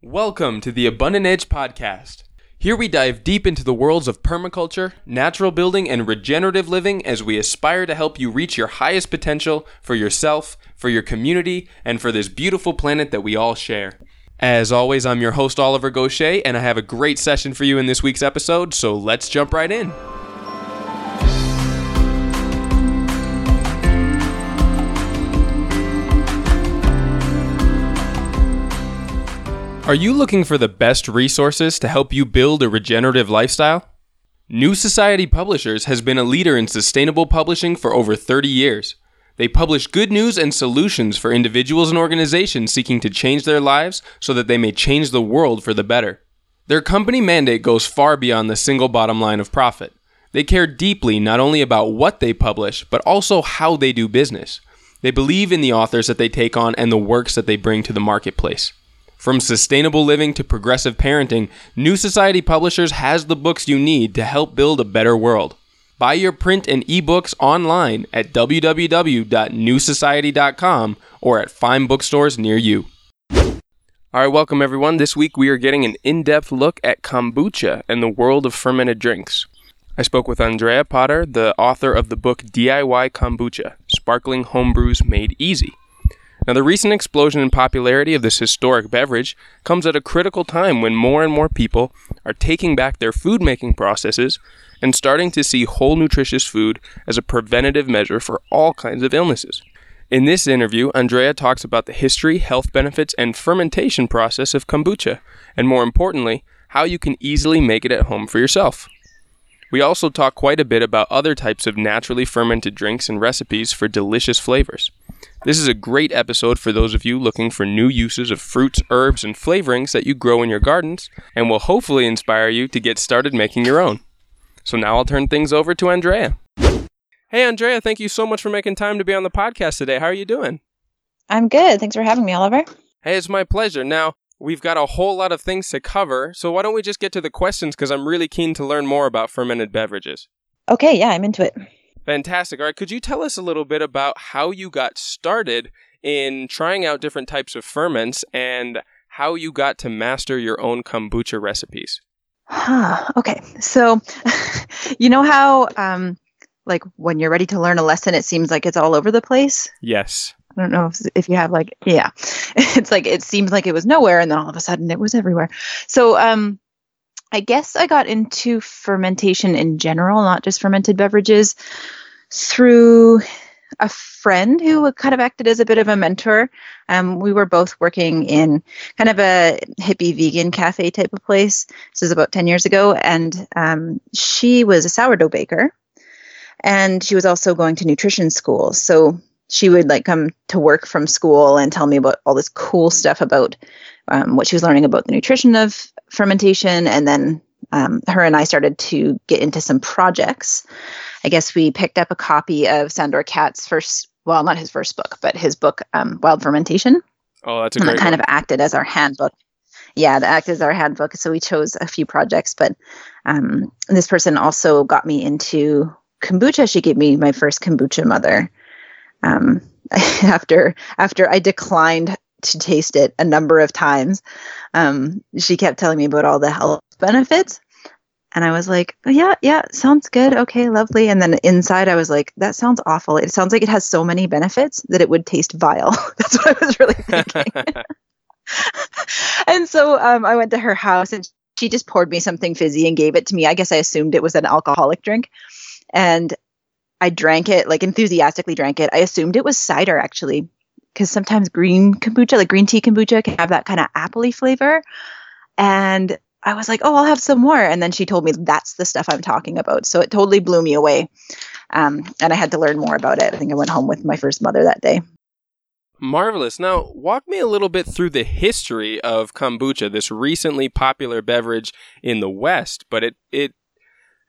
Welcome to the Abundant Edge Podcast. Here we dive deep into the worlds of permaculture, natural building, and regenerative living as we aspire to help you reach your highest potential for yourself, for your community, and for this beautiful planet that we all share. As always, I'm your host, Oliver Goshey, and I have a great session for you in this week's episode, so let's jump right in. Are you looking for the best resources to help you build a regenerative lifestyle? New Society Publishers has been a leader in sustainable publishing for over 30 years. They publish good news and solutions for individuals and organizations seeking to change their lives so that they may change the world for the better. Their company mandate goes far beyond the single bottom line of profit. They care deeply not only about what they publish, but also how they do business. They believe in the authors that they take on and the works that they bring to the marketplace. From sustainable living to progressive parenting, New Society Publishers has the books you need to help build a better world. Buy your print and ebooks online at www.newsociety.com or at fine bookstores near you. All right, welcome everyone. This week we are getting an in depth look at kombucha and the world of fermented drinks. I spoke with Andrea Potter, the author of the book DIY Kombucha Sparkling Homebrews Made Easy. Now, the recent explosion in popularity of this historic beverage comes at a critical time when more and more people are taking back their food making processes and starting to see whole nutritious food as a preventative measure for all kinds of illnesses. In this interview, Andrea talks about the history, health benefits, and fermentation process of kombucha, and more importantly, how you can easily make it at home for yourself. We also talk quite a bit about other types of naturally fermented drinks and recipes for delicious flavors. This is a great episode for those of you looking for new uses of fruits, herbs, and flavorings that you grow in your gardens and will hopefully inspire you to get started making your own. So now I'll turn things over to Andrea. Hey, Andrea, thank you so much for making time to be on the podcast today. How are you doing? I'm good. Thanks for having me, Oliver. Hey, it's my pleasure. Now, we've got a whole lot of things to cover, so why don't we just get to the questions because I'm really keen to learn more about fermented beverages. Okay, yeah, I'm into it. Fantastic. All right, could you tell us a little bit about how you got started in trying out different types of ferments and how you got to master your own kombucha recipes? Huh. Okay. So, you know how, um, like, when you're ready to learn a lesson, it seems like it's all over the place? Yes. I don't know if, if you have, like, yeah. It's like, it seems like it was nowhere, and then all of a sudden it was everywhere. So, um, I guess I got into fermentation in general, not just fermented beverages, through a friend who kind of acted as a bit of a mentor. Um, we were both working in kind of a hippie vegan cafe type of place. This was about 10 years ago. And um, she was a sourdough baker and she was also going to nutrition school. So she would like come to work from school and tell me about all this cool stuff about um, what she was learning about the nutrition of fermentation. And then um, her and I started to get into some projects. I guess we picked up a copy of Sandor Katz's first, well, not his first book, but his book, um, Wild Fermentation. Oh, that's a and great that kind one. of acted as our handbook. Yeah, that acted as our handbook. So we chose a few projects, but um, this person also got me into kombucha. She gave me my first kombucha mother. Um, after after I declined to taste it a number of times, um, she kept telling me about all the health benefits. And I was like, "Oh, yeah, yeah, sounds good. Okay, lovely. And then inside, I was like, that sounds awful. It sounds like it has so many benefits that it would taste vile. That's what I was really thinking. and so um, I went to her house and she just poured me something fizzy and gave it to me. I guess I assumed it was an alcoholic drink. And I drank it, like enthusiastically drank it. I assumed it was cider actually, because sometimes green kombucha, like green tea kombucha, can have that kind of appley flavor. And I was like, oh, I'll have some more. And then she told me that's the stuff I'm talking about. So it totally blew me away. Um, and I had to learn more about it. I think I went home with my first mother that day. Marvelous. Now, walk me a little bit through the history of kombucha, this recently popular beverage in the West, but it it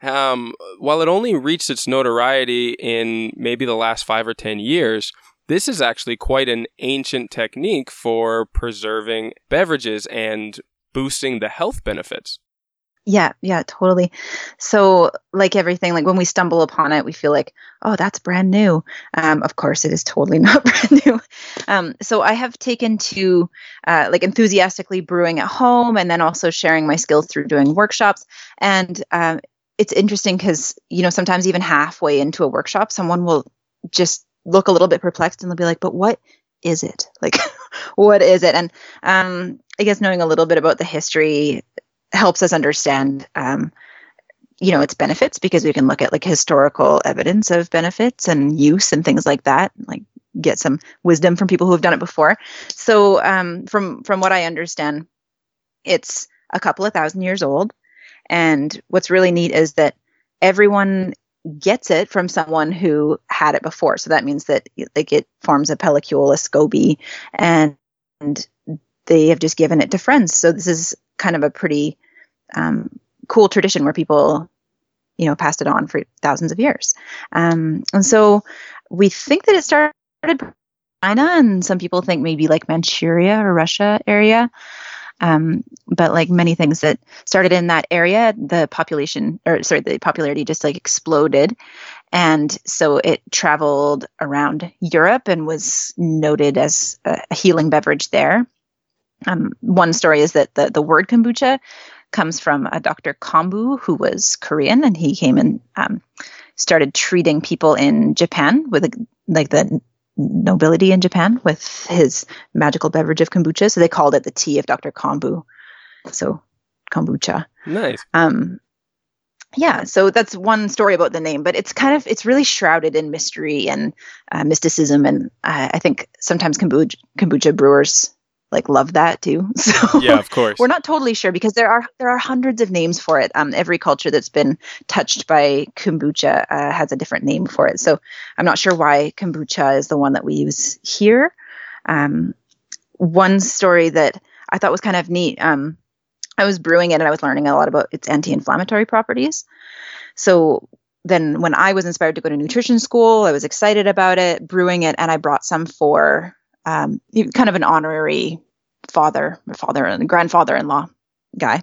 um, while it only reached its notoriety in maybe the last five or ten years, this is actually quite an ancient technique for preserving beverages and boosting the health benefits. Yeah, yeah, totally. So, like everything, like when we stumble upon it, we feel like, oh, that's brand new. Um, of course, it is totally not brand new. Um, so, I have taken to uh, like enthusiastically brewing at home and then also sharing my skills through doing workshops. And um, it's interesting because, you know, sometimes even halfway into a workshop, someone will just look a little bit perplexed and they'll be like, but what is it? Like, what is it? And um, I guess knowing a little bit about the history helps us understand um, you know its benefits because we can look at like historical evidence of benefits and use and things like that like get some wisdom from people who have done it before so um, from from what i understand it's a couple of thousand years old and what's really neat is that everyone gets it from someone who had it before so that means that like it forms a pellicle a scoby and, and they have just given it to friends so this is kind of a pretty um, cool tradition where people, you know, passed it on for thousands of years. Um, and so we think that it started China, and some people think maybe like Manchuria or Russia area. Um, but like many things that started in that area, the population, or sorry, the popularity just like exploded. And so it traveled around Europe and was noted as a, healing beverage there. Um, one story is that the, the word kombucha comes from a Dr. Kombu who was Korean, and he came and um, started treating people in Japan with a, like the nobility in Japan with his magical beverage of kombucha. So they called it the tea of Dr. Kombu. So kombucha. Nice. Um, yeah, so that's one story about the name, but it's kind of it's really shrouded in mystery and uh, mysticism, and uh, I think sometimes kombucha, kombucha brewers like love that too. So yeah, of course. We're not totally sure because there are there are hundreds of names for it. Um, every culture that's been touched by kombucha uh, has a different name for it. So I'm not sure why kombucha is the one that we use here. Um, one story that I thought was kind of neat. Um, I was brewing it and I was learning a lot about its anti-inflammatory properties. So then when I was inspired to go to nutrition school, I was excited about it, brewing it, and I brought some for um, kind of an honorary father, father and grandfather-in-law guy,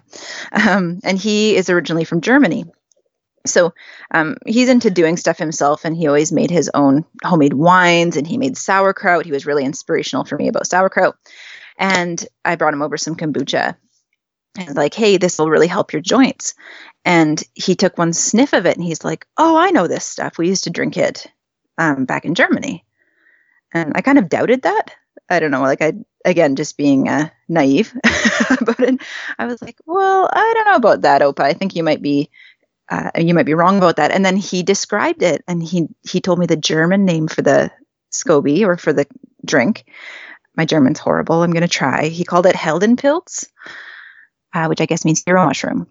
um, and he is originally from Germany. So um, he's into doing stuff himself, and he always made his own homemade wines, and he made sauerkraut. He was really inspirational for me about sauerkraut, and I brought him over some kombucha, and like, hey, this will really help your joints. And he took one sniff of it, and he's like, oh, I know this stuff. We used to drink it um, back in Germany. And I kind of doubted that. I don't know, like I again just being uh, naive about it. I was like, well, I don't know about that, Opa. I think you might be uh, you might be wrong about that. And then he described it, and he he told me the German name for the SCOBY or for the drink. My German's horrible. I'm gonna try. He called it Heldenpilz, uh, which I guess means hero mushroom.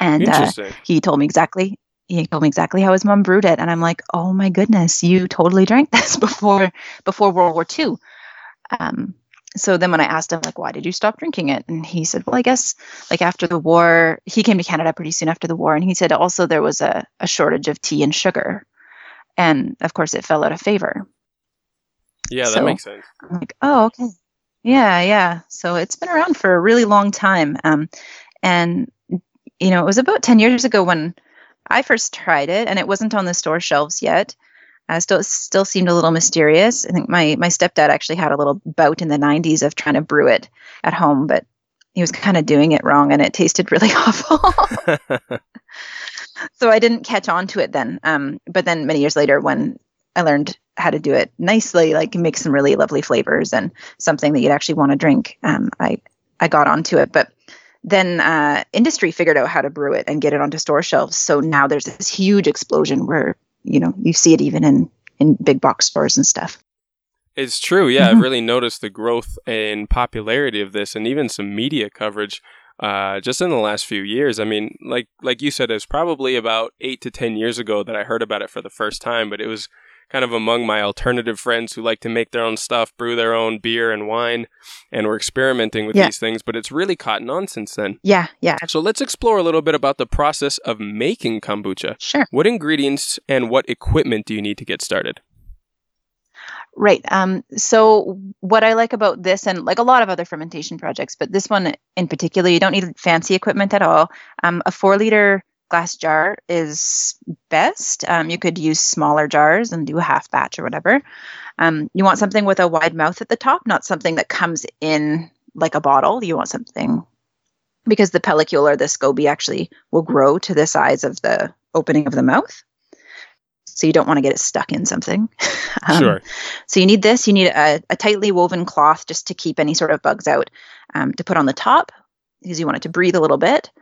And uh, he told me exactly he told me exactly how his mom brewed it and i'm like oh my goodness you totally drank this before before world war ii um, so then when i asked him like why did you stop drinking it? And he said well i guess like after the war he came to canada pretty soon after the war and he said also there was a, a shortage of tea and sugar and of course it fell out of favor. Yeah that so makes sense. I'm like oh okay. Yeah yeah. So it's been around for a really long time um, and you know it was about 10 years ago when I first tried it, and it wasn't on the store shelves yet. Uh, still, still seemed a little mysterious. I think my my stepdad actually had a little bout in the '90s of trying to brew it at home, but he was kind of doing it wrong, and it tasted really awful. so I didn't catch on to it then. Um, but then many years later, when I learned how to do it nicely, like make some really lovely flavors and something that you'd actually want to drink, um, I I got onto it. But then uh, industry figured out how to brew it and get it onto store shelves. So now there's this huge explosion where you know you see it even in in big box stores and stuff. It's true. Yeah, mm-hmm. I've really noticed the growth in popularity of this, and even some media coverage uh, just in the last few years. I mean, like like you said, it's probably about eight to ten years ago that I heard about it for the first time. But it was kind of among my alternative friends who like to make their own stuff, brew their own beer and wine, and we're experimenting with yeah. these things. But it's really caught on since then. Yeah, yeah. So let's explore a little bit about the process of making kombucha. Sure. What ingredients and what equipment do you need to get started? Right. Um, so what I like about this, and like a lot of other fermentation projects, but this one in particular, you don't need fancy equipment at all. Um, a four liter glass jar is best. Um, you could use smaller jars and do a half batch or whatever. Um, you want something with a wide mouth at the top, not something that comes in like a bottle. You want something because the pellicle or the SCOBY actually will grow to the size of the opening of the mouth so you don't want to get it stuck in something. um, sure. So you need this. You need a, a, tightly woven cloth just to keep any sort of bugs out um, to put on the top because you want it to breathe a little bit,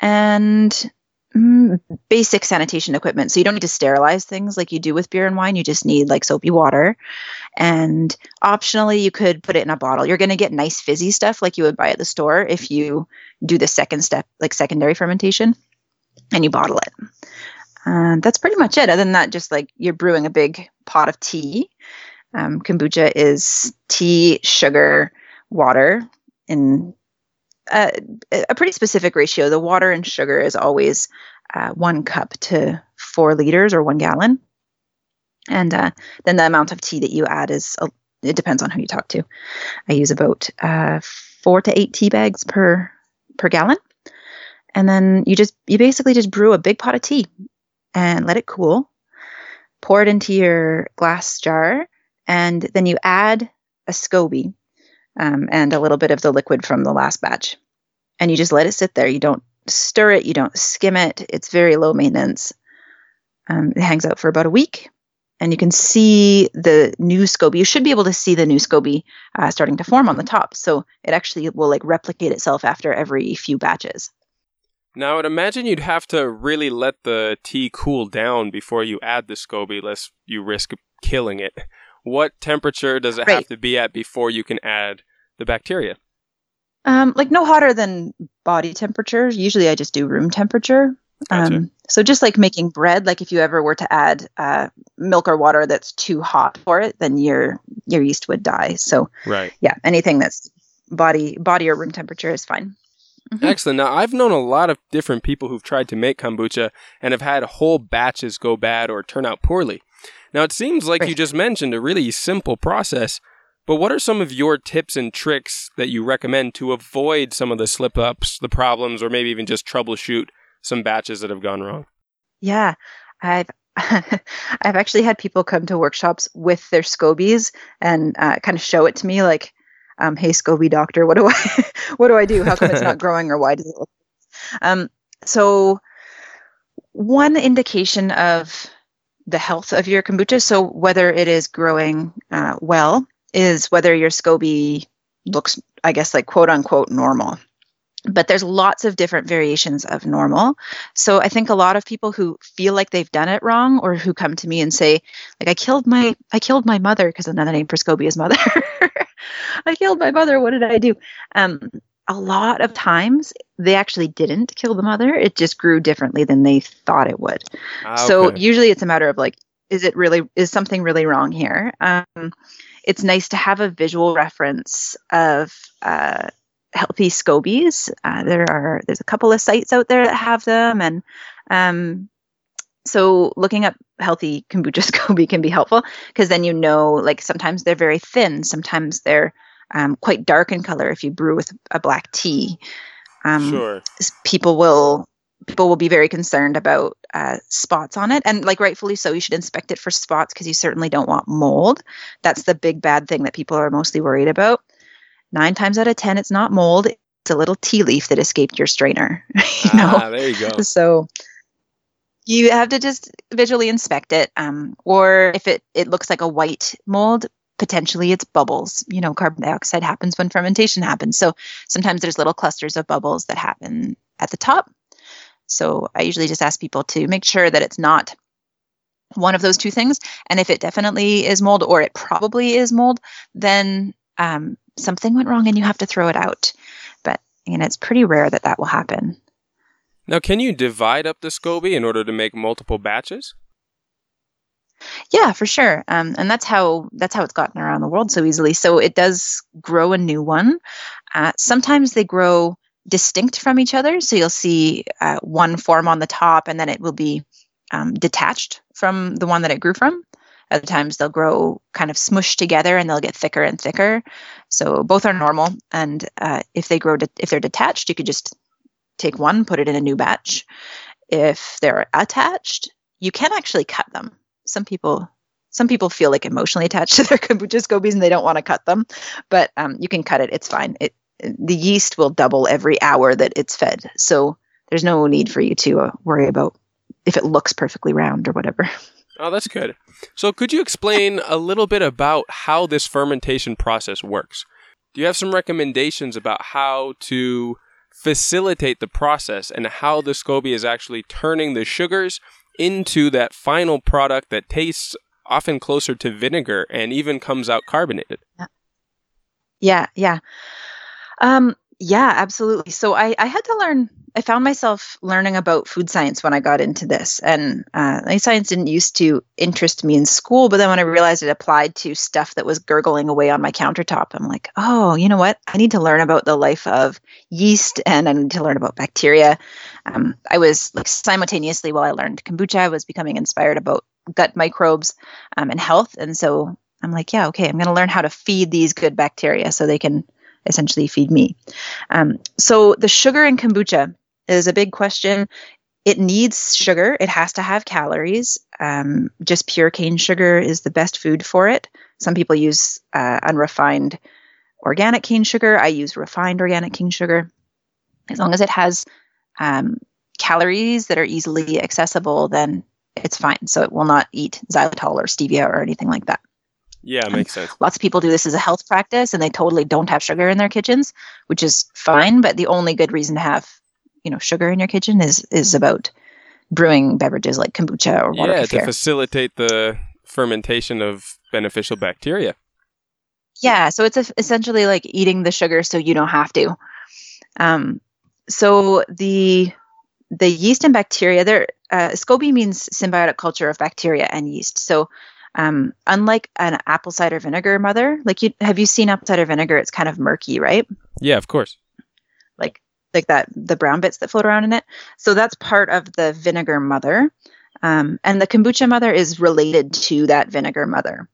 and mm, basic sanitation equipment. So you don't need to sterilize things like you do with beer and wine. You just need like soapy water, and optionally you could put it in a bottle. You're going to get nice fizzy stuff like you would buy at the store if you do the second step, like secondary fermentation, and you bottle it. And that's pretty much it. Other than that, just like you're brewing a big pot of tea. Um, kombucha is tea, sugar, water in a, pretty specific ratio. The water and sugar is always uh, one cup to four liters or one gallon. And uh, then the amount of tea that you add is, it depends on who you talk to. I use about uh, four to eight tea bags per per gallon. And then you just, you basically just brew a big pot of tea and let it cool. Pour it into your glass jar, and then you add a SCOBY um, and a little bit of the liquid from the last batch. And you just let it sit there. You don't stir it, you don't skim it. It's very low maintenance. Um, it hangs out for about a week, and you can see the new SCOBY. You should be able to see the new SCOBY uh, starting to form on the top. So it actually will like replicate itself after every few batches. Now, I would imagine you'd have to really let the tea cool down before you add the SCOBY, lest you risk killing it. What temperature does it right. have to be at before you can add the bacteria? Um, like no hotter than body temperature. Usually, I just do room temperature. Gotcha. Um, so just like making bread, like if you ever were to add uh, milk or water that's too hot for it, then your your yeast would die. So right, yeah, anything that's body body or room temperature is fine. Mm-hmm. Excellent. Now, I've known a lot of different people who've tried to make kombucha and have had whole batches go bad or turn out poorly. Now, it seems like you just mentioned a really simple process, but what are some of your tips and tricks that you recommend to avoid some of the slip ups, the problems, or maybe even just troubleshoot some batches that have gone wrong? Yeah, I've I've actually had people come to workshops with their scobies and uh, kind of show it to me, like, um, hey SCOBY doctor, what do I what do I do? How come it's not growing or why does it look um, so one indication of the health of your kombucha, so whether it is growing uh, well, is whether your SCOBY looks, I guess, like quote unquote normal. But there's lots of different variations of normal. So I think a lot of people who feel like they've done it wrong or who come to me and say, like, I killed my I killed my mother, because another name for SCOBY is mother. I killed my mother. What did I do? Um, a lot of times they actually didn't kill the mother. It just grew differently than they thought it would. Ah, okay. So usually it's a matter of like, is it really, is something really wrong here? Um, it's nice to have a visual reference of uh, healthy scobies. Uh, there are, there's a couple of sites out there that have them. And um, so looking up healthy kombucha SCOBY can be helpful because then you know, like sometimes they're very thin, sometimes they're um, quite dark in color if you brew with a black tea. Um, sure. People will people will be very concerned about uh, spots on it, and like rightfully so. You should inspect it for spots because you certainly don't want mold. That's the big bad thing that people are mostly worried about. Nine times out of ten, it's not mold. It's a little tea leaf that escaped your strainer. you know? Ah, there you go. So you have to just visually inspect it um, or if it, it looks like a white mold potentially it's bubbles. You know carbon dioxide happens when fermentation happens. So sometimes there's little clusters of bubbles that happen at the top. So i usually just ask people to make sure that it's not one of those two things. And if it definitely is mold or it probably is mold then um, something went wrong and you have to throw it out. But you know it's pretty rare that that will happen. Now, can you divide up the SCOBY in order to make multiple batches? Yeah, for sure. Um, and that's how that's how it's gotten around the world so easily. So it does grow a new one. Uh, sometimes they grow distinct from each other. So you'll see uh, one form on the top, and then it will be um, detached from the one that it grew from. Other times they'll grow kind of smushed together and they'll get thicker and thicker. So both are normal. And uh, if they grow, de- if they're detached, you could just take one, put it in a new batch. If they're attached, you can actually cut them. Some people some people feel like emotionally attached to their kombucha scobies and they don't want to cut them, but um, you can cut it. It's fine. It the yeast will double every hour that it's fed, so there's no need for you to uh, worry about if it looks perfectly round or whatever. Oh, that's good. So, could you explain a little bit about how this fermentation process works? Do you have some recommendations about how to facilitate the process and how the SCOBY is actually turning the sugars into that final product that tastes often closer to vinegar and even comes out carbonated. Yeah, yeah. Um, yeah, absolutely. So I, I had to learn, I found myself learning about food science when I got into this. And uh, science didn't used to interest me in school, but then when I realized it applied to stuff that was gurgling away on my countertop, I'm like, oh, you know what? I need to learn about the life of yeast and I need to learn about bacteria. Um, I was like simultaneously while I learned kombucha, I was becoming inspired about gut microbes um, and health. And so I'm like, yeah, okay, I'm going to learn how to feed these good bacteria so they can essentially feed me. Um, so the sugar in kombucha is a big question. It needs sugar. It has to have calories. Um, just pure cane sugar is the best food for it. Some people use uh, unrefined organic cane sugar. I use refined organic cane sugar. As long as it has um, calories that are easily accessible, then it's fine. So it will not eat xylitol or stevia or anything like that. Yeah, makes sense. Lots of people do this as a health practice and they totally don't have sugar in their kitchens, which is fine, but the only good reason to have, you know, sugar in your kitchen is is about brewing beverages like kombucha or water Yeah, kefir. to facilitate the fermentation of beneficial bacteria. Yeah, so it's a, essentially like eating the sugar so you don't have to. Um, so the the yeast and bacteria, there, uh, SCOBY means symbiotic culture of bacteria and yeast. So um, unlike an apple cider vinegar mother, like you have you seen apple cider vinegar? It's kind of murky, right? Yeah, of course. Like like that the brown bits that float around in it. So that's part of the vinegar mother, um, and the kombucha mother is related to that vinegar mother.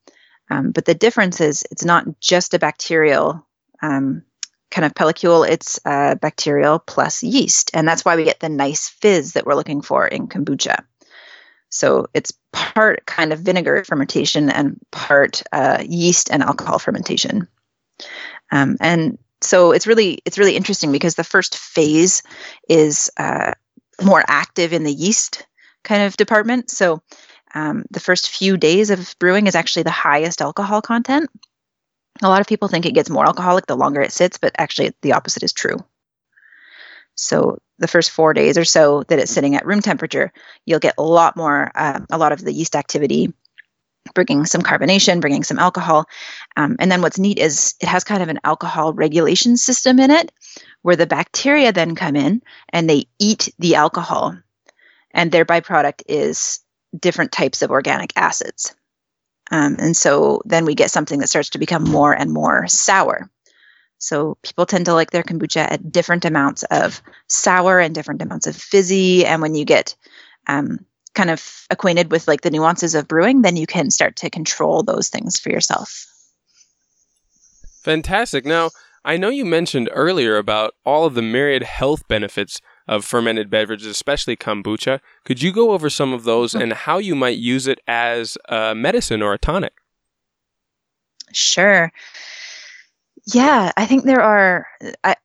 Um, but the difference is it's not just a bacterial um, kind of pellicle; it's uh, bacterial plus yeast, and that's why we get the nice fizz that we're looking for in kombucha. So it's part kind of vinegar fermentation and part uh, yeast and alcohol fermentation. Um, and so it's really it's really interesting because the first phase is uh, more active in the yeast kind of department. So um, the first few days of brewing is actually the highest alcohol content. A lot of people think it gets more alcoholic the longer it sits, but actually the opposite is true. So the first four days or so that it's sitting at room temperature, you'll get a lot more, uh, a lot of the yeast activity, bringing some carbonation, bringing some alcohol. Um, and then what's neat is it has kind of an alcohol regulation system in it where the bacteria then come in and they eat the alcohol. And their byproduct is different types of organic acids. Um, and so then we get something that starts to become more and more sour. So people tend to like their kombucha at different amounts of sour and different amounts of fizzy. And when you get um, kind of acquainted with like the nuances of brewing, then you can start to control those things for yourself. Fantastic. Now, I know you mentioned earlier about all of the myriad health benefits of fermented beverages, especially kombucha. Could you go over some of those and how you might use it as a medicine or a tonic? Sure. Yeah, I think there are. I,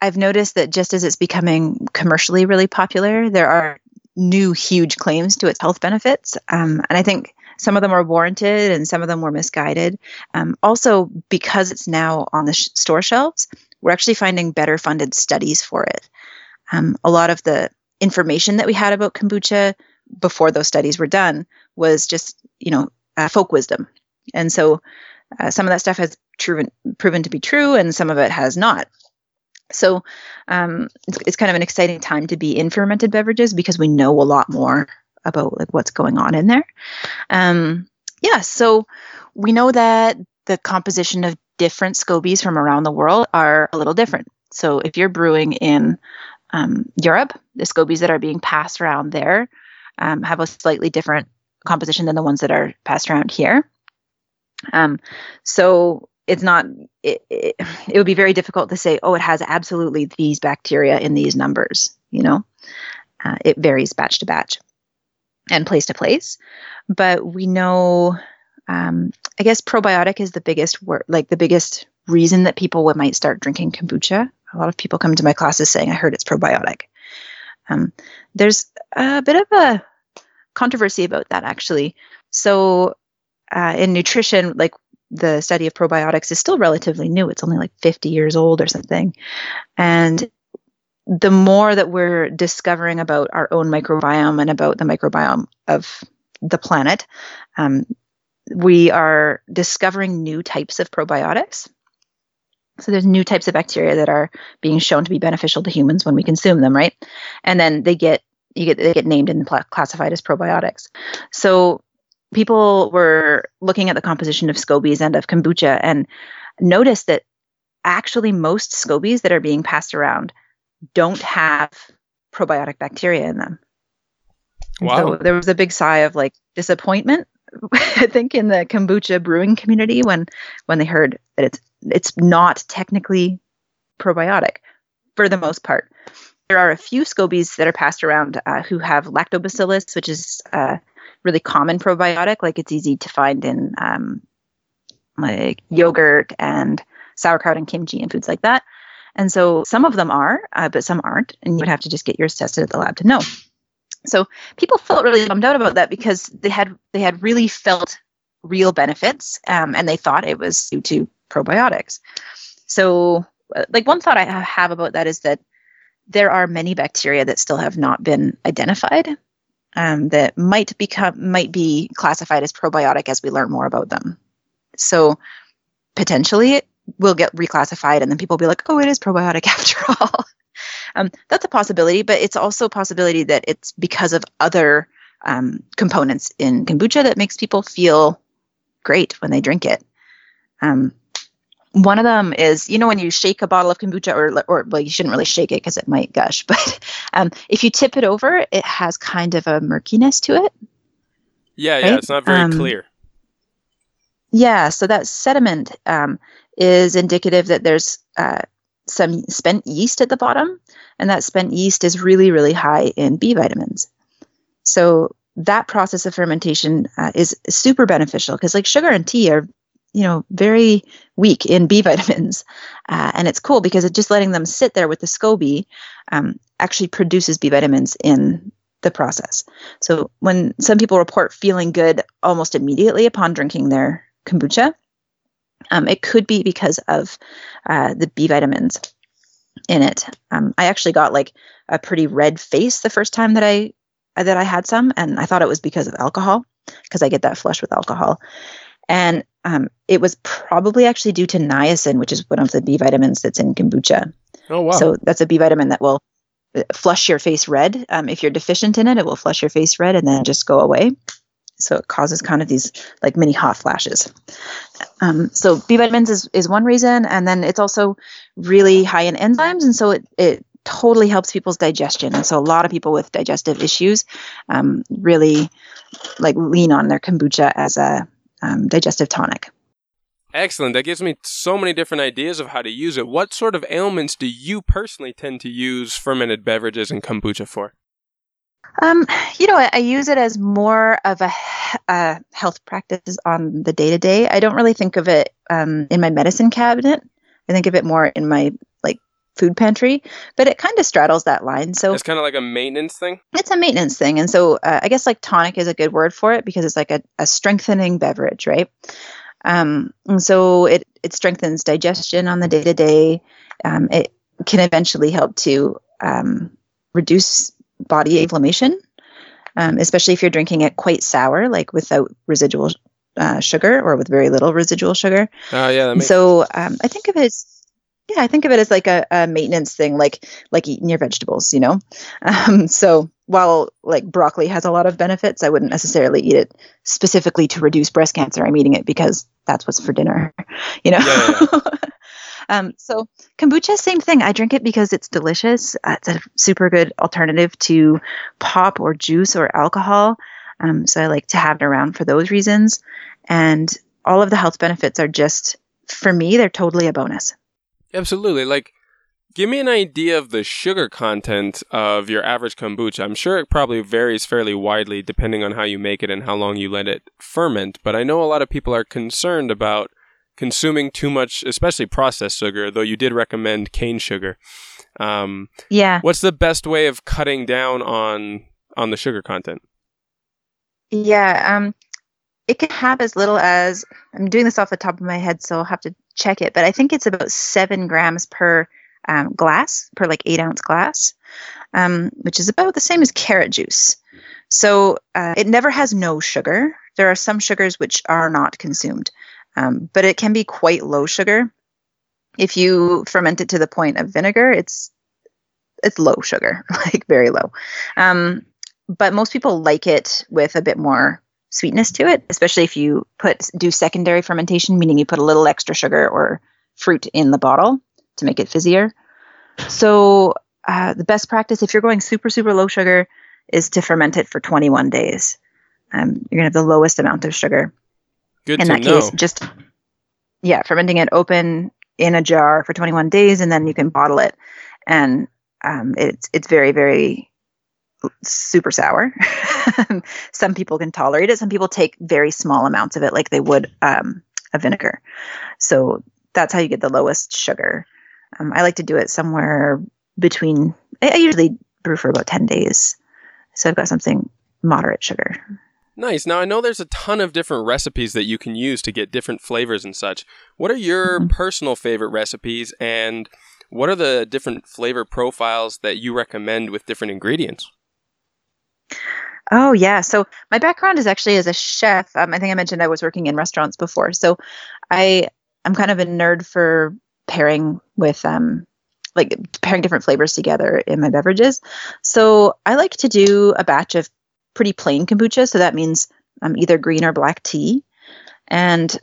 I've noticed that just as it's becoming commercially really popular, there are new huge claims to its health benefits. Um, and I think some of them are warranted and some of them were misguided. Um, also, because it's now on the sh- store shelves, we're actually finding better funded studies for it. Um, a lot of the information that we had about kombucha before those studies were done was just, you know, uh, folk wisdom. And so uh, some of that stuff has proven proven to be true, and some of it has not. So um, it's, it's kind of an exciting time to be in fermented beverages because we know a lot more about like what's going on in there. Um, yeah, so we know that the composition of different scobies from around the world are a little different. So if you're brewing in um, Europe, the scobies that are being passed around there um, have a slightly different composition than the ones that are passed around here. Um, so it's not it, it, it, would be very difficult to say oh it has absolutely these bacteria in these numbers you know? Uh, it varies batch to batch and place to place but we know um, i guess probiotic is the biggest word like the biggest reason that people would, might start drinking kombucha. A lot of people come to my classes saying i heard it's probiotic. Um, there's a bit of a controversy about that actually. So uh, in nutrition like the study of probiotics is still relatively new. It's only like 50 years old or something. And the more that we're discovering about our own microbiome and about the microbiome of the planet, um, we are discovering new types of probiotics. So there's new types of bacteria that are being shown to be beneficial to humans when we consume them, right? And then they get you get they get named and classified as probiotics. So people were looking at the composition of scobies and of kombucha and noticed that actually most scobies that are being passed around don't have probiotic bacteria in them. Wow. So there was a big sigh of like disappointment, I think, in the kombucha brewing community when when they heard that it's it's not technically probiotic for the most part. There are a few scobies that are passed around uh, who have lactobacillus, which is uh, really common probiotic. Like it's easy to find in um, like yogurt and sauerkraut and kimchi and foods like that. And so some of them are, uh, but some aren't, and you would have to just get yours tested at the lab to know. So people felt really bummed out about that because they had they had really felt real benefits, um, and they thought it was due to probiotics. So, uh, like one thought I have about that is that there are many bacteria that still have not been identified um, that might become might be classified as probiotic as we learn more about them. So potentially it will get reclassified, and then people will be like, "Oh, it is probiotic after all." um, that's a possibility, but it's also a possibility that it's because of other um, components in kombucha that makes people feel great when they drink it. Um, one of them is, you know, when you shake a bottle of kombucha, or or well, you shouldn't really shake it because it might gush. But um, if you tip it over, it has kind of a murkiness to it. Yeah, yeah, it's not very um, clear. Yeah, so that sediment um, is indicative that there's uh, some spent yeast at the bottom, and that spent yeast is really, really high in B vitamins. So that process of fermentation uh, is super beneficial because, like sugar and tea, are you know, very weak in B vitamins. Uh, and it's cool because it just letting them sit there with the SCOBY um, actually produces B vitamins in the process. So when some people report feeling good almost immediately upon drinking their kombucha, um, it could be because of uh, the B vitamins in it. Um, I actually got like a pretty red face the first time that I that I had some, and I thought it was because of alcohol because I get that flush with alcohol. And um, it was probably actually due to niacin, which is one of the B vitamins that's in kombucha. Oh, wow. So that's a B vitamin that will uh, flush your face red. Um, if you're deficient in it, it will flush your face red and then just go away. So it causes kind of these like mini hot flashes. Um, so B vitamins is, is one reason. And then it's also really high in enzymes. And so it, it totally helps people's digestion. And so a lot of people with digestive issues um, really like lean on their kombucha as a um, digestive tonic. Excellent. That gives me so many different ideas of how to use it. What sort of ailments do you personally tend to use fermented beverages and kombucha for? Um, you know, I, I, use it as more of a, a health practice on the day to day. I don't really think of it um, in my medicine cabinet. I think of it more in my food pantry, but it kind of straddles that line. So it's kind of like a maintenance thing. It's a maintenance thing, and so uh, I guess like tonic is a good word for it because it's like a, a strengthening beverage, right? Um, and so it it strengthens digestion on the day to day. It can eventually help to um, reduce body inflammation, um, especially if you're drinking it quite sour, like without residual uh, sugar or with very little residual sugar. Oh yeah. so um, I think of it as yeah, I think of it as like a, a maintenance thing, like like eating your vegetables, you know. Um, so while like broccoli has a lot of benefits, I wouldn't necessarily eat it specifically to reduce breast cancer. I'm eating it because that's what's for dinner, you know. Yeah, yeah. um, so kombucha, same thing. I drink it because it's delicious. Uh, it's a super good alternative to pop or juice or alcohol. Um, so I like to have it around for those reasons. And all of the health benefits are just, for me, they're totally a bonus. Absolutely. Like, give me an idea of the sugar content of your average kombucha. I'm sure it probably varies fairly widely depending on how you make it and how long you let it ferment. But I know a lot of people are concerned about consuming too much, especially processed sugar, though you did recommend cane sugar. Um, yeah. What's the best way of cutting down on on the sugar content? Yeah. Um, it can have as little as I'm doing this off the top of my head, so I'll have to check it. But I think it's about seven grams per um, glass, per like eight ounce glass, um, which is about the same as carrot juice. So uh, it never has no sugar. There are some sugars which are not consumed, um, but it can be quite low sugar. If you ferment it to the point of vinegar, it's it's low sugar, like very low. Um, but most people like it with a bit more sweetness to it, especially if you put do secondary fermentation, meaning you put a little extra sugar or fruit in the bottle to make it fizzier. So uh, the best practice, if you're going super super low sugar, is to ferment it for 21 days. Um, you're gonna have the lowest amount of sugar. Good in to that know. case, just yeah, fermenting it open in a jar for 21 days, and then you can bottle it, and um, it's it's very very super sour. some people can tolerate it. Some people take very small amounts of it, like they would um, a vinegar. So that's how you get the lowest sugar. Um, I like to do it somewhere between. I, I usually brew for about 10 days, so I've got something moderate sugar. Nice. Now I know there's a ton of different recipes that you can use to get different flavors and such. What are your Mhm. personal favorite recipes and what are the different flavor profiles that you recommend with different ingredients? Oh yeah. So my background is actually as a chef. Um, I think I mentioned I was working in restaurants before. So I I'm kind of a nerd for pairing with um like pairing different flavors together in my beverages. So I like to do a batch of pretty plain kombucha. So that means um, either green or black tea. And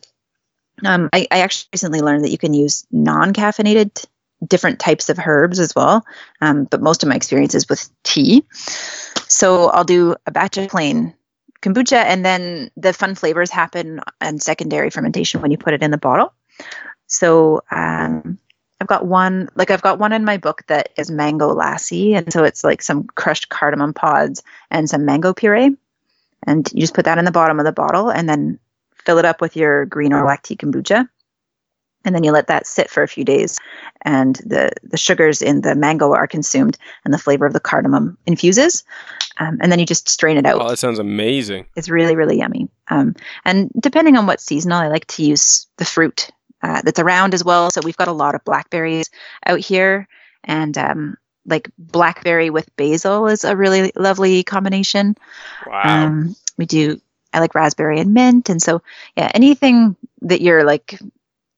um, I, I actually recently learned that you can use non-caffeinated different types of herbs as well. Um, but most of my experience is with tea. So I'll do a batch of plain kombucha, and then the fun flavors happen and secondary fermentation when you put it in the bottle. So um, I've got one, like I've got one in my book that is mango lassi, and so it's like some crushed cardamom pods and some mango puree, and you just put that in the bottom of the bottle, and then fill it up with your green or black tea kombucha. And then you let that sit for a few days, and the, the sugars in the mango are consumed, and the flavor of the cardamom infuses. Um, and then you just strain it out. Oh, that sounds amazing. It's really, really yummy. Um, and depending on what seasonal, I like to use the fruit uh, that's around as well. So we've got a lot of blackberries out here, and um, like blackberry with basil is a really lovely combination. Wow. Um, we do. I like raspberry and mint, and so yeah, anything that you're like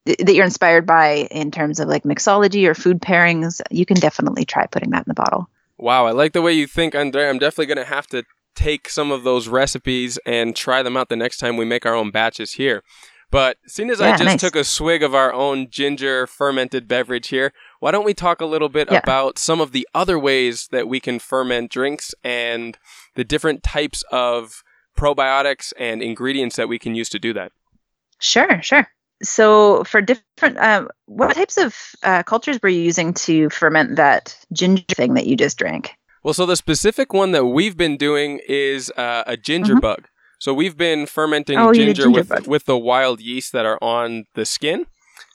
th- that you're inspired by in terms of like mixology or food pairings, you can definitely try putting that in the bottle. Wow, I like the way you think, Andre. I'm definitely going to have to take some of those recipes and try them out the next time we make our own batches here. But seeing as I just nice. took a swig of our own ginger fermented beverage here, why don't we talk a little bit Yeah. about some of the other ways that we can ferment drinks and the different types of probiotics and ingredients that we can use to do that? Sure, sure. So, for different, uh, what types of uh, cultures were you using to ferment that ginger thing that you just drank? Well, so the specific one that we've been doing is uh, a ginger Mhm. bug. So we've been fermenting Oh, ginger, ginger with bug. with the wild yeast that are on the skin,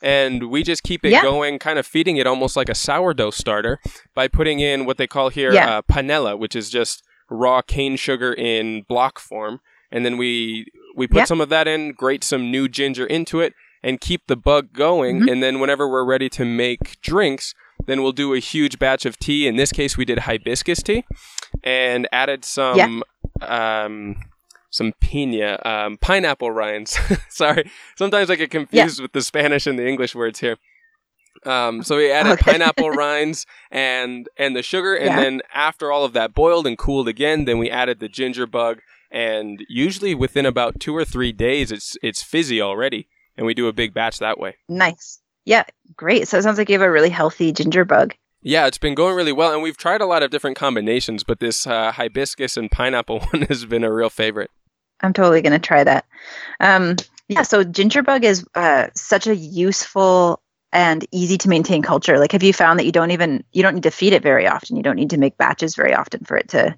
and we just keep it Yeah. going, kind of feeding it almost like a sourdough starter by putting in what they call here Yeah. uh, panela, which is just raw cane sugar in block form, and then we we put Yeah. some of that in, grate some new ginger into it, and keep the bug going. Mhm. And then whenever we're ready to make drinks, then we'll do a huge batch of tea. In this case, we did hibiscus tea and added some um, some pina, um, pineapple rinds. Sorry, sometimes I get confused with the Spanish and the English words here. Um, so we added Okay. pineapple rinds and and the sugar, and Yeah. then after all of that boiled and cooled again, then we added the ginger bug. And usually within about two or three days, it's it's fizzy already, and we do a big batch that way. Nice. Yeah, great. So it sounds like you have a really healthy ginger bug. Yeah, it's been going really well, and we've tried a lot of different combinations, but this uh, hibiscus and pineapple one has been a real favorite. I'm totally going to try that. Um, yeah, so ginger bug is uh, such a useful and easy to maintain culture. Like, have you found that you don't even you don't need to feed it very often? You don't need to make batches very often for it to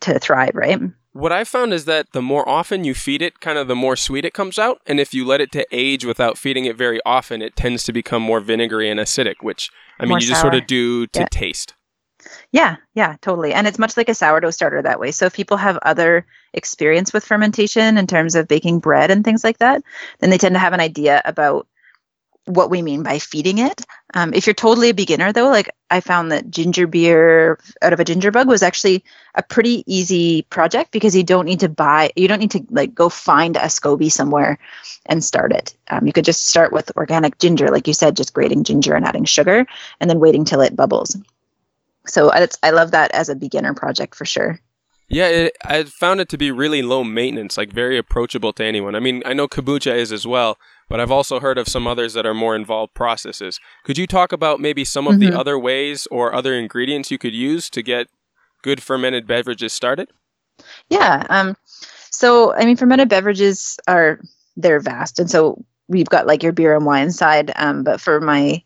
to thrive, right? What I found is that the more often you feed it, kind of the more sweet it comes out, and if you let it to age without feeding it very often, it tends to become more vinegary and acidic, which I mean, More you just sort of do to Yeah. taste. Yeah, yeah, totally. And it's much like a sourdough starter that way. So if people have other experience with fermentation in terms of baking bread and things like that, then they tend to have an idea about what we mean by feeding it. Um, if you're totally a beginner, though, like I found that ginger beer out of a ginger bug was actually a pretty easy project because you don't need to buy, you don't need to like go find a SCOBY somewhere and start it. Um, you could just start with organic ginger, like you said, just grating ginger and adding sugar, and then waiting till it bubbles. So it's, I love that as a beginner project for sure. Yeah, it, I found it to be really low maintenance, like very approachable to anyone. I mean, I know kombucha is as well, but I've also heard of some others that are more involved processes. Could you talk about maybe some of Mhm. the other ways or other ingredients you could use to get good fermented beverages started? Yeah. Um, so I mean, fermented beverages are they're vast, and so we've got like your beer and wine side. Um, but for my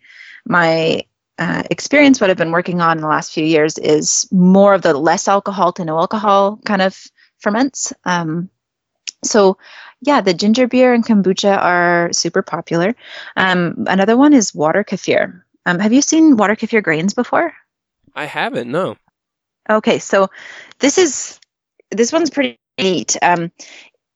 my uh, experience, what I've been working on in the last few years is more of the less alcohol to no alcohol kind of ferments. Um, so yeah, the ginger beer and kombucha are super popular. Um, another one is water kefir. Um, have you seen water kefir grains before? I haven't, no. Okay, so this is this one's pretty neat. Um,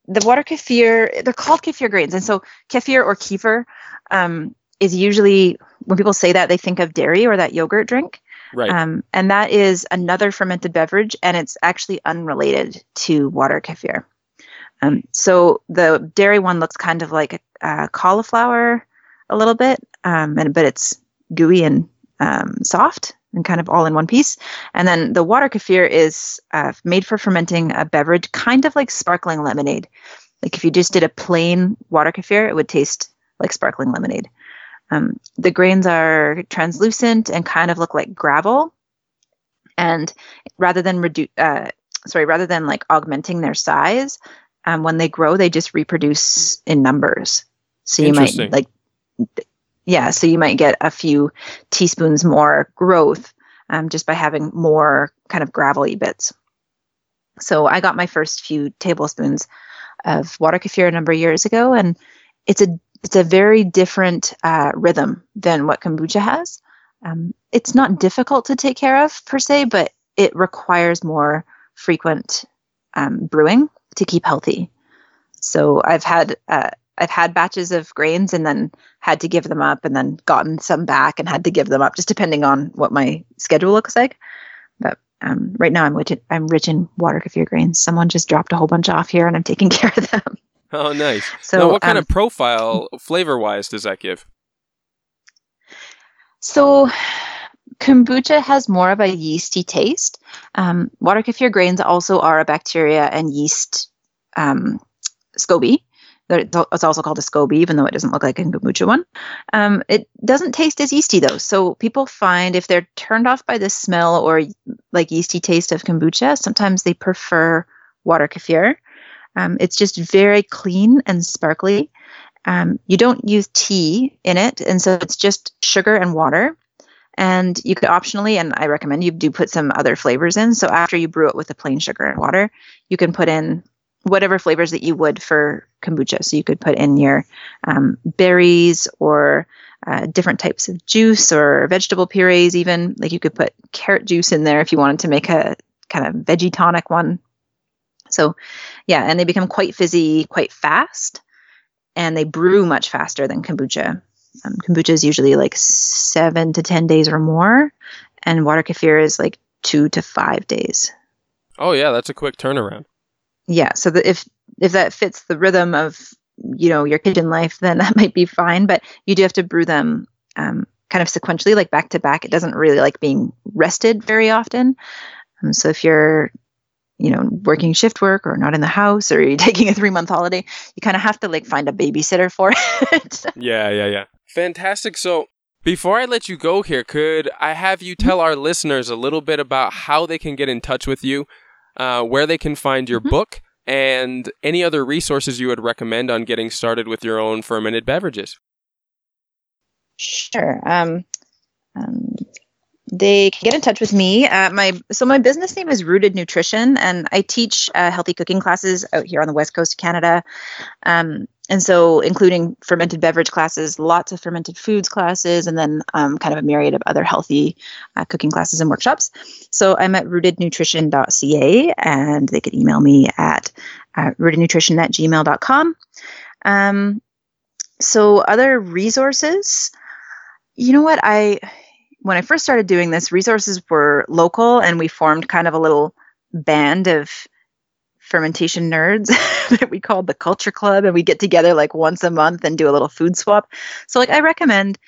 the water kefir, they're called kefir grains, and so kefir or kefir um, is usually when people say that they think of dairy or that yogurt drink, Right. um, and that is another fermented beverage, and it's actually unrelated to water kefir. Um, so the dairy one looks kind of like uh, cauliflower a little bit, um, and but it's gooey and um, soft and kind of all in one piece. And then the water kefir is uh, made for fermenting a beverage, kind of like sparkling lemonade. Like if you just did a plain water kefir, it would taste like sparkling lemonade. Um, the grains are translucent and kind of look like gravel. And rather than reduce, uh, sorry, rather than like augmenting their size, um, when they grow, they just reproduce in numbers. So you might like, yeah, so you might get a few teaspoons more growth um, just by having more kind of gravelly bits. So I got my first few tablespoons of water kefir a number of years ago, and it's a it's a very different uh, rhythm than what kombucha has. Um, it's not difficult to take care of per se, but it requires more frequent um, brewing to keep healthy. So I've had uh, I've had batches of grains and then had to give them up, and then gotten some back and had to give them up, just depending on what my schedule looks like. But um, right now I'm rich, in, I'm rich in water kefir grains. Someone just dropped a whole bunch off here, and I'm taking care of them. Oh, nice. So now, what kind um, of profile, flavor wise, does that give? So, kombucha has more of a yeasty taste. Um, water kefir grains also are a bacteria and yeast um, SCOBY. It's also called a SCOBY, even though it doesn't look like a kombucha one. Um, it doesn't taste as yeasty though. So people find if they're turned off by the smell or like yeasty taste of kombucha, sometimes they prefer water kefir. Um, it's just very clean and sparkly. Um, you don't use tea in it, and so it's just sugar and water. And you could optionally, and I recommend you do put some other flavors in. So after you brew it with the plain sugar and water, you can put in whatever flavors that you would for kombucha. So you could put in your um, berries or uh, different types of juice or vegetable purees, even. Like you could put carrot juice in there if you wanted to make a kind of veggie tonic one. So, yeah, and they become quite fizzy quite fast, and they brew much faster than kombucha. Um, kombucha is usually like seven to 10 days or more, and water kefir is like two to five days. Oh, yeah, that's a quick turnaround. Yeah, so that if if that fits the rhythm of you know your kitchen life, then that might be fine. But you do have to brew them um, kind of sequentially, like back to back. It doesn't really like being rested very often. Um, so if you're you know working shift work or not in the house or you're taking a three month holiday, you kind of have to like find a babysitter for it. Yeah, yeah, yeah. Fantastic. So, Before I let you go here, could I have you tell our listeners a little bit about how they can get in touch with you, uh, where they can find your mm-hmm. book, and any other resources you would recommend on getting started with your own fermented beverages? Sure. Um, um, they can get in touch with me. Uh, my so my business name is Rooted Nutrition, and I teach uh, healthy cooking classes out here on the west coast of Canada. Um, and so, including fermented beverage classes, lots of fermented foods classes, and then um, kind of a myriad of other healthy uh, cooking classes and workshops. So I'm at rootednutrition.ca, and they can email me at uh, rootednutrition at gmail.com. Um, so other resources, you know what I when I first started doing this, resources were local, and we formed kind of a little band of fermentation nerds that we called the Culture Club, and we get together like once a month and do a little food swap. So, like, I recommend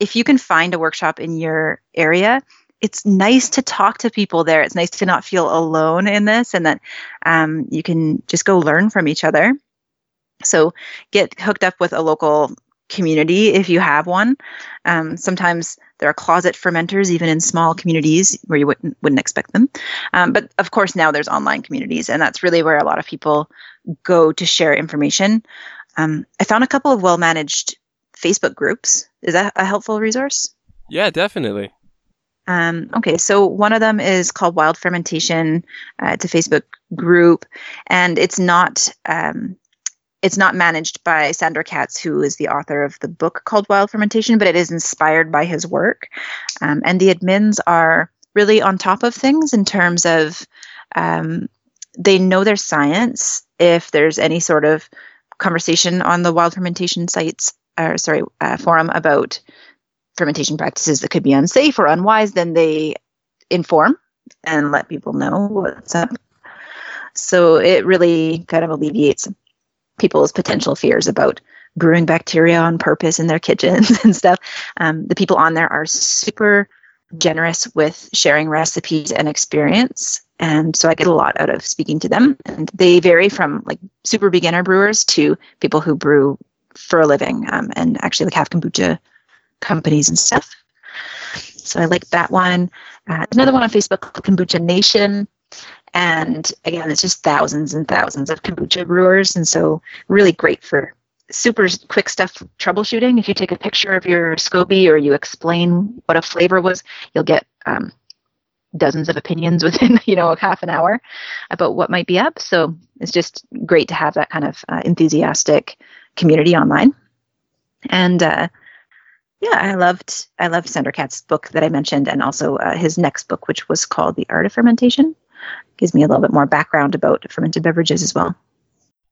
if you can find a workshop in your area, it's nice to talk to people there. It's nice to not feel alone in this, and that um, you can just go learn from each other. So, get hooked up with a local community if you have one. Um, sometimes there are closet fermenters even in small communities where you wouldn't wouldn't expect them. Um, but of course now there's online communities, and that's really where a lot of people go to share information. Um, I found a couple of well managed Facebook groups. Is that a helpful resource? Yeah, definitely. Um, okay, so one of them is called Wild Fermentation. Uh, it's a Facebook group, and it's not um, it's not managed by Sandor Katz, who is the author of the book called Wild Fermentation, but it is inspired by his work. Um, and the admins are really on top of things in terms of um, they know their science. If there's any sort of conversation on the wild fermentation sites, or sorry, uh, forum about fermentation practices that could be unsafe or unwise, then they inform and let people know what's up. So it really kind of alleviates people's potential fears about brewing bacteria on purpose in their kitchens and stuff. Um, the people on there are super generous with sharing recipes and experience. And so I get a lot out of speaking to them. And they vary from like super beginner brewers to people who brew for a living um, and actually like have kombucha companies and stuff. So I like that one. Uh, another one on Facebook Kombucha Nation. And again, it's just thousands and thousands of kombucha brewers. And so, really great for super quick stuff troubleshooting. If you take a picture of your SCOBY or you explain what a flavor was, you'll get um, dozens of opinions within you know half an hour about what might be up. So it's just great to have that kind of uh, enthusiastic community online. And uh, yeah, I loved I loved Sandor Katz's book that I mentioned, and also uh, his next book, which was called The Art of Fermentation gives me a little bit more background about fermented beverages as well.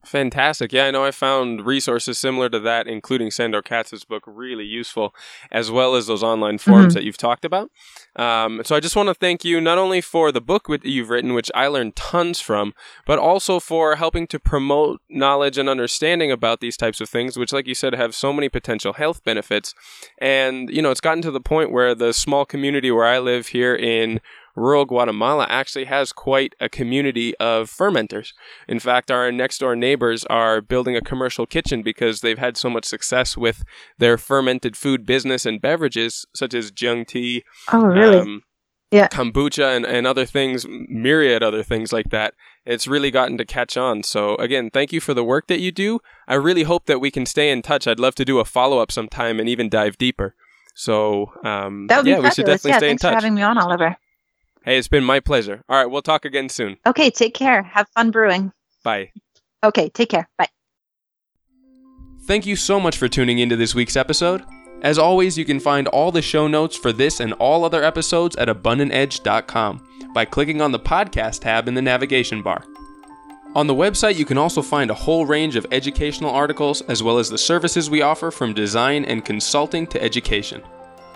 Fantastic. Yeah, I know I found resources similar to that, including Sandor Katz's book, really useful, as well as those online forums mm-hmm. that you've talked about. Um, so I just want to thank you not only for the book that you've written, which I learned tons from, but also for helping to promote knowledge and understanding about these types of things, which, like you said, have so many potential health benefits. And, you know, it's gotten to the point where the small community where I live here in rural Guatemala actually has quite a community of fermenters. In fact, our next door neighbors are building a commercial kitchen because they've had so much success with their fermented food business and beverages, such as jun tea. Oh, really? Um, yeah. kombucha and, and other things, myriad other things like that. It's really gotten to catch on. So again, thank you for the work that you do. I really hope that we can stay in touch. I'd love to do a follow up sometime and even dive deeper. So um, yeah, fabulous. we should definitely yeah, stay in touch. Thanks for having me on, Oliver. Hey, it's been my pleasure. All right, we'll talk again soon. Okay, take care. Have fun brewing. Bye. Okay, take care. Bye. Thank you so much for tuning into this week's episode. As always, you can find all the show notes for this and all other episodes at abundantedge.com by clicking on the podcast tab in the navigation bar. On the website, you can also find a whole range of educational articles as well as the services we offer from design and consulting to education.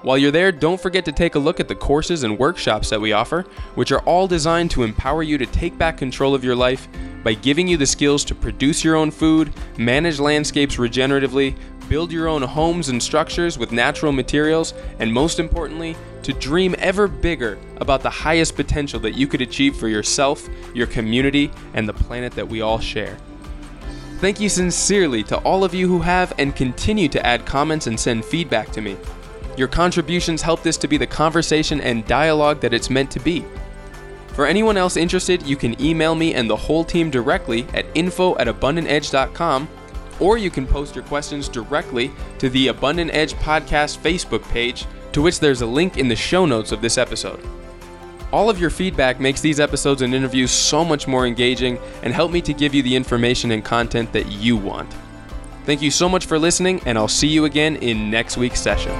While you're there, don't forget to take a look at the courses and workshops that we offer, which are all designed to empower you to take back control of your life by giving you the skills to produce your own food, manage landscapes regeneratively, build your own homes and structures with natural materials, and most importantly, to dream ever bigger about the highest potential that you could achieve for yourself, your community, and the planet that we all share. Thank you sincerely to all of you who have and continue to add comments and send feedback to me. Your contributions help this to be the conversation and dialogue that it's meant to be. For anyone else interested, you can email me and the whole team directly at info at abundantedge.com, or you can post your questions directly to the Abundant Edge Podcast Facebook page, to which there's a link in the show notes of this episode. All of your feedback makes these episodes and interviews so much more engaging and help me to give you the information and content that you want. Thank you so much for listening, and I'll see you again in next week's session.